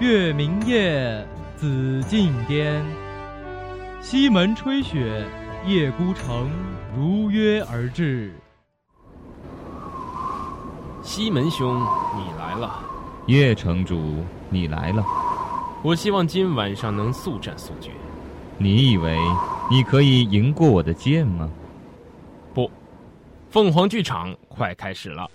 月明夜，紫禁巅。西门吹雪，夜孤城，如约而至。西门兄，你来了。叶城主，你来了。我希望今晚上能速战速决。你以为你可以赢过我的剑吗？不，凤凰剧场快开始了。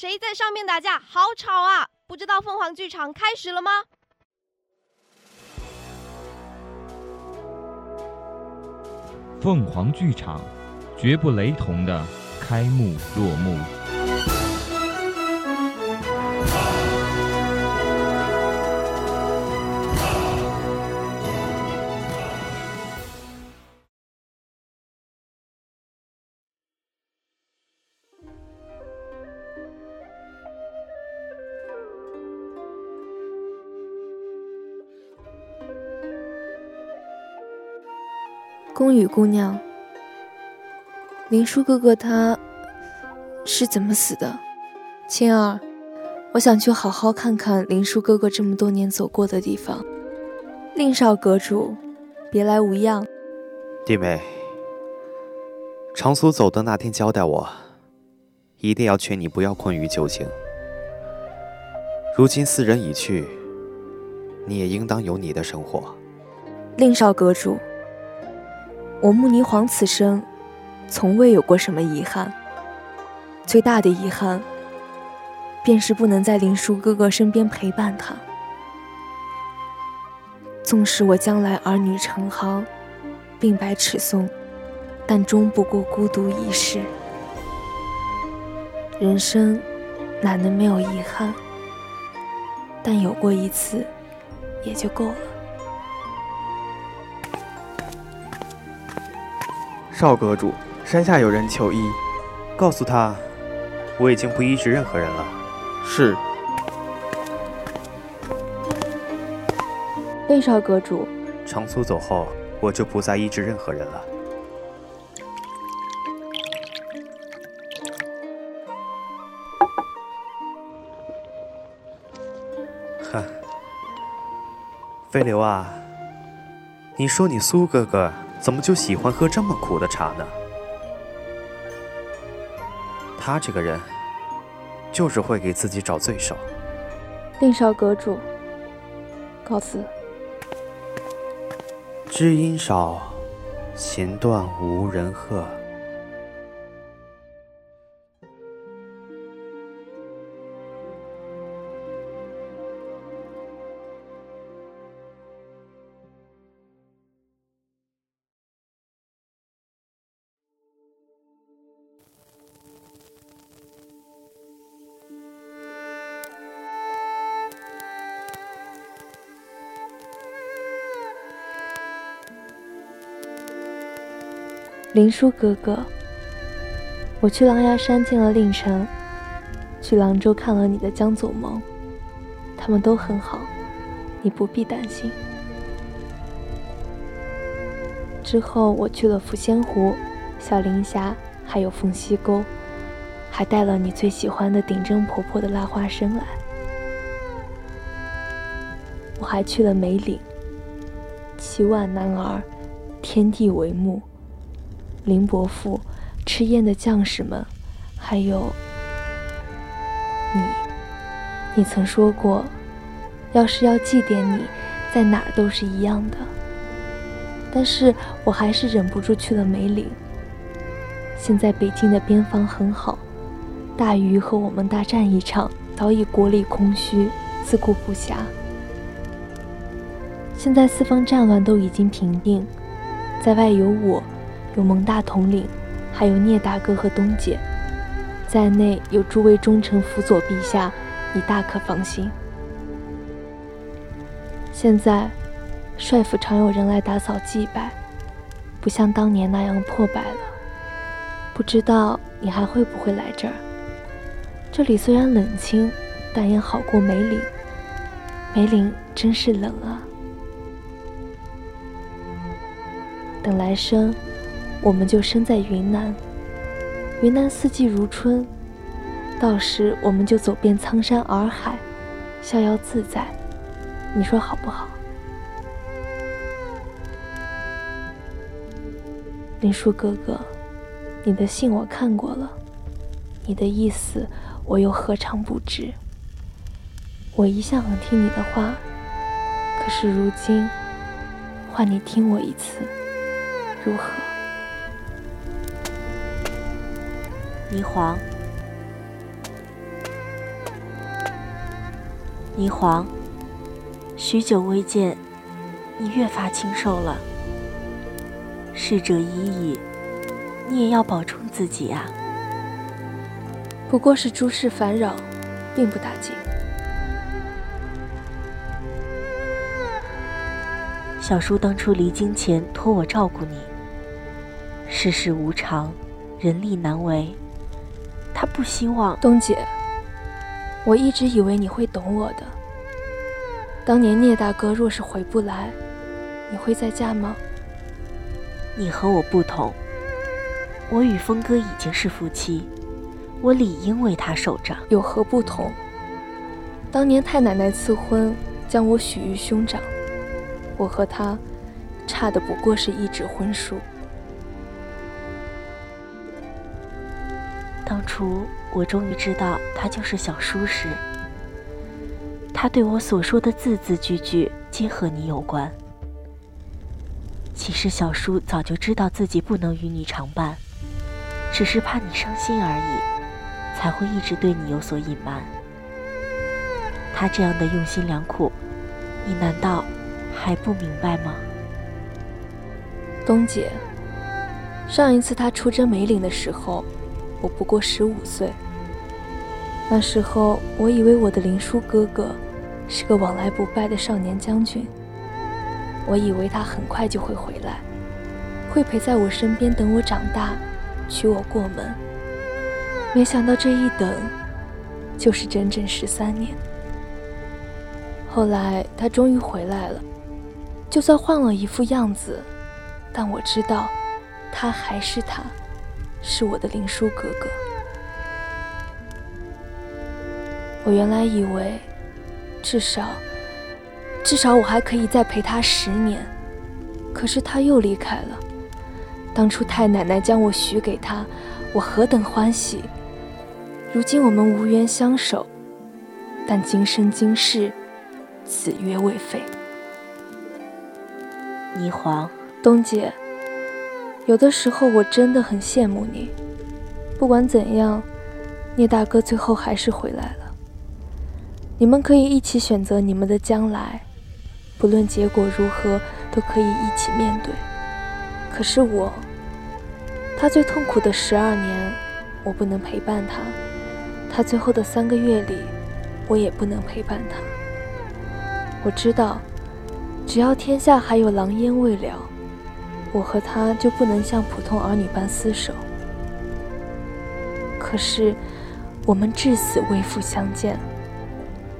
谁在上面打架？好吵啊！不知道凤凰剧场开始了吗？凤凰剧场，绝不雷同的开幕落幕。宫羽姑娘，林殊哥哥他是怎么死的？青儿，我想去好好看看林殊哥哥这么多年走过的地方。令少阁主，别来无恙。弟妹，长苏走的那天交代我，一定要劝你不要困于旧情。如今四人已去，你也应当有你的生活。令少阁主。我慕霓凰此生，从未有过什么遗憾。最大的遗憾，便是不能在林殊哥哥身边陪伴他。纵使我将来儿女成行，鬓白齿松，但终不过孤独一世。人生哪能没有遗憾？但有过一次，也就够了。少阁主，山下有人求医，告诉他，我已经不医治任何人了。是。魏少阁主，长苏走后，我就不再医治任何人了。哼，飞流啊，你说你苏哥哥。怎么就喜欢喝这么苦的茶呢？他这个人，就是会给自己找罪受。令少阁主，告辞。知音少，弦断无人和。林殊哥哥，我去狼牙山见了令晨，去兰州看了你的江左盟，他们都很好，你不必担心。之后我去了抚仙湖、小林峡，还有凤溪沟，还带了你最喜欢的顶针婆婆的拉花生来。我还去了梅岭，七万男儿，天地为幕。林伯父，吃烟的将士们，还有你，你曾说过，要是要祭奠你，在哪儿都是一样的。但是我还是忍不住去了梅岭。现在北京的边防很好，大禹和我们大战一场，早已国力空虚，自顾不暇。现在四方战乱都已经平定，在外有我。有蒙大统领，还有聂大哥和东姐，在内有诸位忠臣辅佐陛下，你大可放心。现在，帅府常有人来打扫祭拜，不像当年那样破败了。不知道你还会不会来这儿？这里虽然冷清，但也好过梅岭。梅岭真是冷啊。等来生。我们就生在云南，云南四季如春，到时我们就走遍苍山洱海，逍遥自在。你说好不好？林殊哥哥，你的信我看过了，你的意思我又何尝不知？我一向很听你的话，可是如今换你听我一次，如何？霓凰，霓凰，许久未见，你越发清瘦了。逝者已矣，你也要保重自己啊。不过是诸事烦扰，并不打紧。小叔当初离京前托我照顾你。世事无常，人力难为。他不希望东姐，我一直以为你会懂我的。当年聂大哥若是回不来，你会再嫁吗？你和我不同，我与峰哥已经是夫妻，我理应为他守着。有何不同？当年太奶奶赐婚，将我许于兄长，我和他差的不过是一纸婚书。初我终于知道他就是小叔时，他对我所说的字字句句皆和你有关。其实小叔早就知道自己不能与你常伴，只是怕你伤心而已，才会一直对你有所隐瞒。他这样的用心良苦，你难道还不明白吗？冬姐，上一次他出征梅岭的时候。我不过十五岁，那时候我以为我的林殊哥哥是个往来不败的少年将军，我以为他很快就会回来，会陪在我身边等我长大，娶我过门。没想到这一等，就是整整十三年。后来他终于回来了，就算换了一副样子，但我知道，他还是他。是我的林殊哥哥。我原来以为，至少，至少我还可以再陪他十年。可是他又离开了。当初太奶奶将我许给他，我何等欢喜！如今我们无缘相守，但今生今世，此约未废。霓凰，东姐。有的时候我真的很羡慕你。不管怎样，聂大哥最后还是回来了。你们可以一起选择你们的将来，不论结果如何，都可以一起面对。可是我，他最痛苦的十二年，我不能陪伴他；他最后的三个月里，我也不能陪伴他。我知道，只要天下还有狼烟未了。我和他就不能像普通儿女般厮守。可是，我们至死未复相见，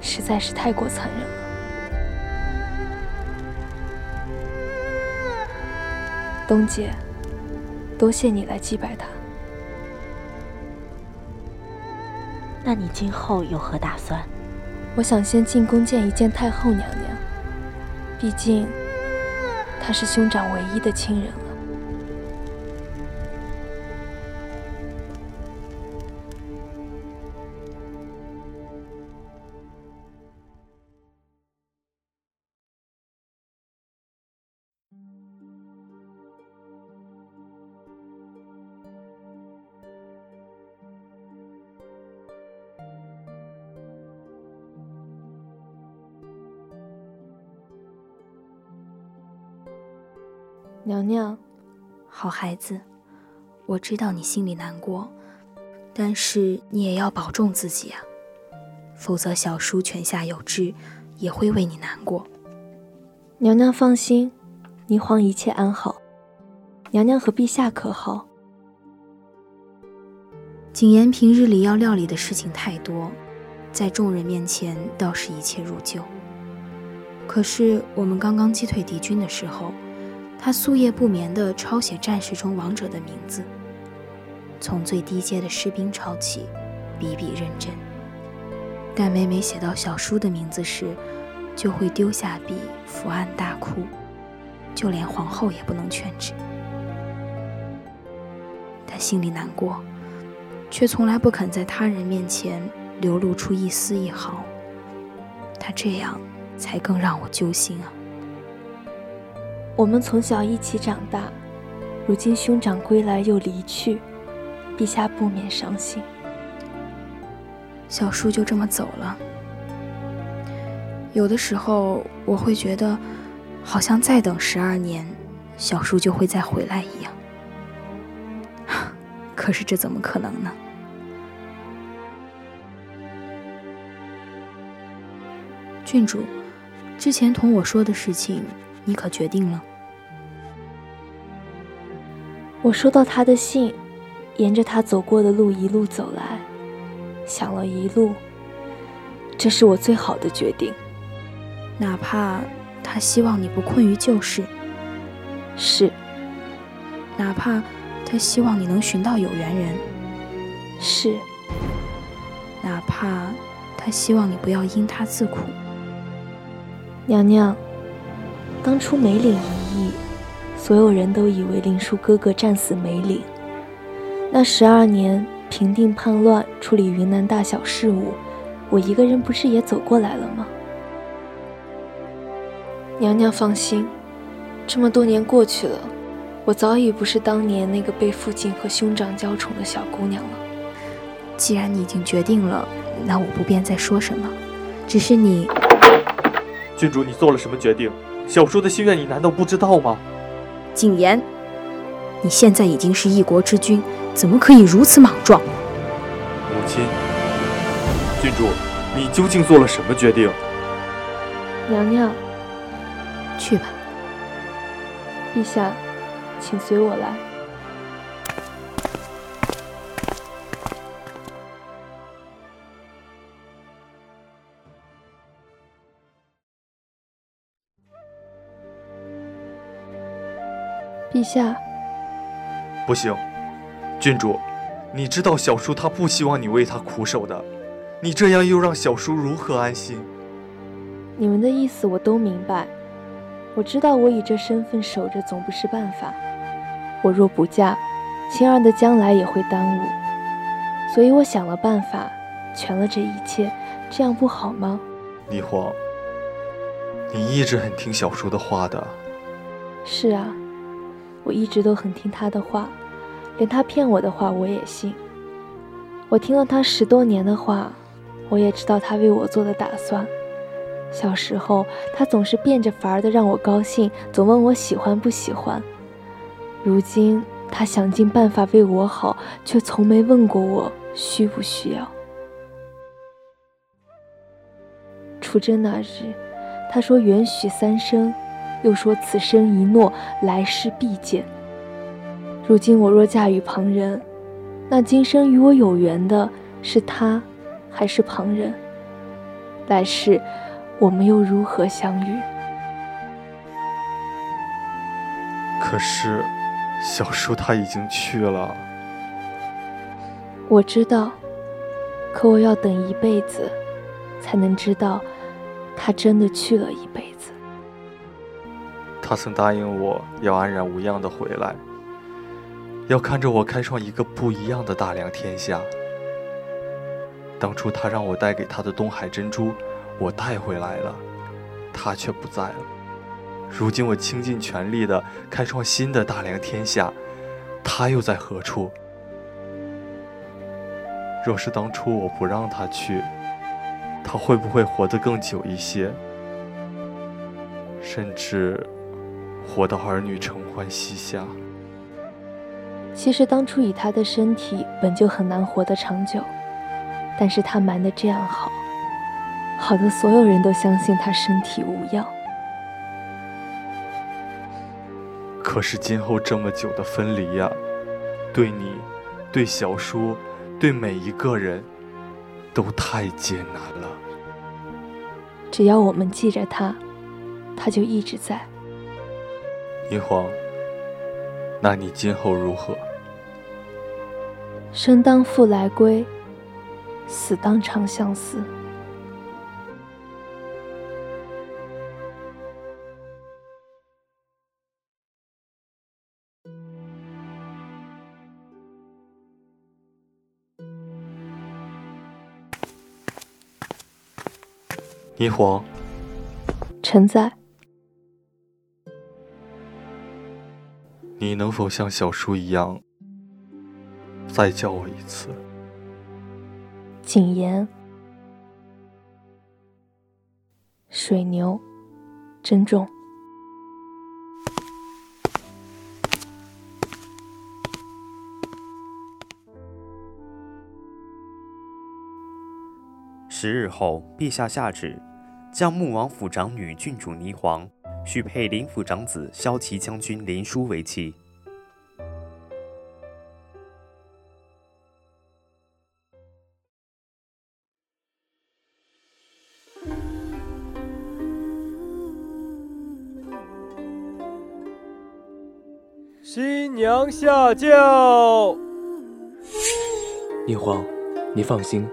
实在是太过残忍了。冬姐，多谢你来祭拜他。那你今后有何打算？我想先进宫见一见太后娘娘，毕竟。他是兄长唯一的亲人。娘娘，好孩子，我知道你心里难过，但是你也要保重自己啊，否则小叔泉下有知，也会为你难过。娘娘放心，霓凰一切安好。娘娘和陛下可好？景言平日里要料理的事情太多，在众人面前倒是一切如旧。可是我们刚刚击退敌军的时候。他夙夜不眠地抄写战士中亡者的名字，从最低阶的士兵抄起，笔笔认真。但每每写到小叔的名字时，就会丢下笔，伏案大哭，就连皇后也不能劝止。他心里难过，却从来不肯在他人面前流露出一丝一毫。他这样，才更让我揪心啊！我们从小一起长大，如今兄长归来又离去，陛下不免伤心。小叔就这么走了。有的时候我会觉得，好像再等十二年，小叔就会再回来一样。可是这怎么可能呢？郡主，之前同我说的事情，你可决定了？我收到他的信，沿着他走过的路一路走来，想了一路，这是我最好的决定。哪怕他希望你不困于旧事，是；哪怕他希望你能寻到有缘人，是；哪怕他希望你不要因他自苦。娘娘，当初梅岭一役，所有人都以为林殊哥哥战死梅岭。那十二年平定叛乱、处理云南大小事务，我一个人不是也走过来了吗？娘娘放心，这么多年过去了，我早已不是当年那个被父亲和兄长娇宠的小姑娘了。既然你已经决定了，那我不便再说什么。只是你，郡主，你做了什么决定？小叔的心愿，你难道不知道吗？景言，你现在已经是一国之君，怎么可以如此莽撞？母亲，郡主，你究竟做了什么决定？娘娘。去吧，陛下，请随我来。陛下，不行，郡主，你知道小叔他不希望你为他苦守的，你这样又让小叔如何安心？你们的意思我都明白。我知道我以这身份守着总不是办法，我若不嫁，青儿的将来也会耽误，所以我想了办法，全了这一切，这样不好吗？霓凰，你一直很听小叔的话的。是啊，我一直都很听他的话，连他骗我的话我也信。我听了他十多年的话，我也知道他为我做的打算。小时候，他总是变着法儿的让我高兴，总问我喜欢不喜欢。如今，他想尽办法为我好，却从没问过我需不需要。出征那日，他说愿许三生，又说此生一诺，来世必见。如今我若嫁与旁人，那今生与我有缘的是他，还是旁人？来世。我们又如何相遇？可是，小叔他已经去了。我知道，可我要等一辈子，才能知道他真的去了一辈子。他曾答应我要安然无恙的回来，要看着我开创一个不一样的大梁天下。当初他让我带给他的东海珍珠。我带回来了，他却不在了。如今我倾尽全力的开创新的大梁天下，他又在何处？若是当初我不让他去，他会不会活得更久一些？甚至活到儿女承欢膝下？其实当初以他的身体本就很难活得长久，但是他瞒得这样好。好的，所有人都相信他身体无恙。可是今后这么久的分离呀，对你、对小叔、对每一个人，都太艰难了。只要我们记着他，他就一直在。霓凰，那你今后如何？生当复来归，死当长相思。霓凰，臣在。你能否像小叔一样，再叫我一次？谨言。水牛，珍重。十日后，陛下下旨，将穆王府长女郡主霓凰。许配林府长子骁骑将军林殊为妻。新娘下轿。霓凰，你放心，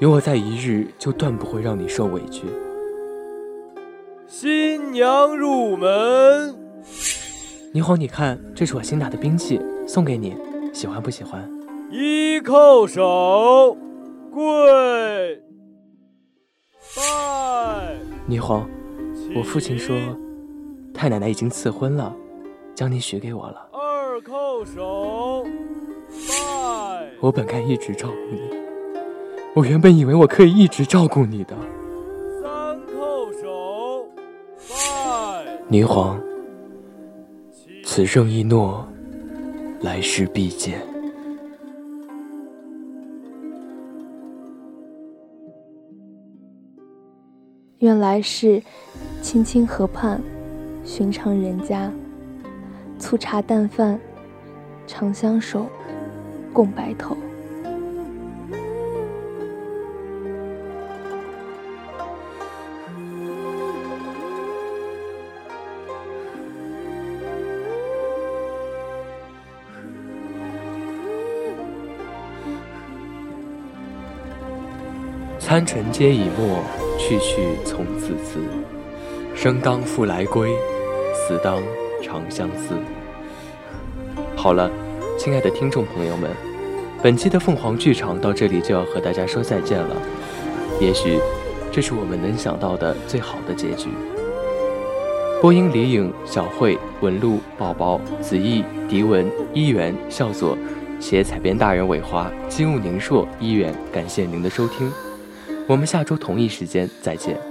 有我在一日，就断不会让你受委屈。新娘入门。霓凰，你看，这是我新打的兵器，送给你，喜欢不喜欢？一叩首，跪，拜。霓凰，我父亲说，太奶奶已经赐婚了，将你许给我了。二叩首，拜。我本该一直照顾你，我原本以为我可以一直照顾你的。霓凰，此生一诺，来世必见。愿来世，青青河畔，寻常人家，粗茶淡饭，长相守，共白头。参尘皆已没，去去从此辞。生当复来归，死当长相思。好了，亲爱的听众朋友们，本期的凤凰剧场到这里就要和大家说再见了。也许，这是我们能想到的最好的结局。播音：李颖、小慧、文露、宝宝、子毅、狄文、一元、笑佐，写采编大人伟华、机务宁硕、一元。感谢您的收听。我们下周同一时间再见。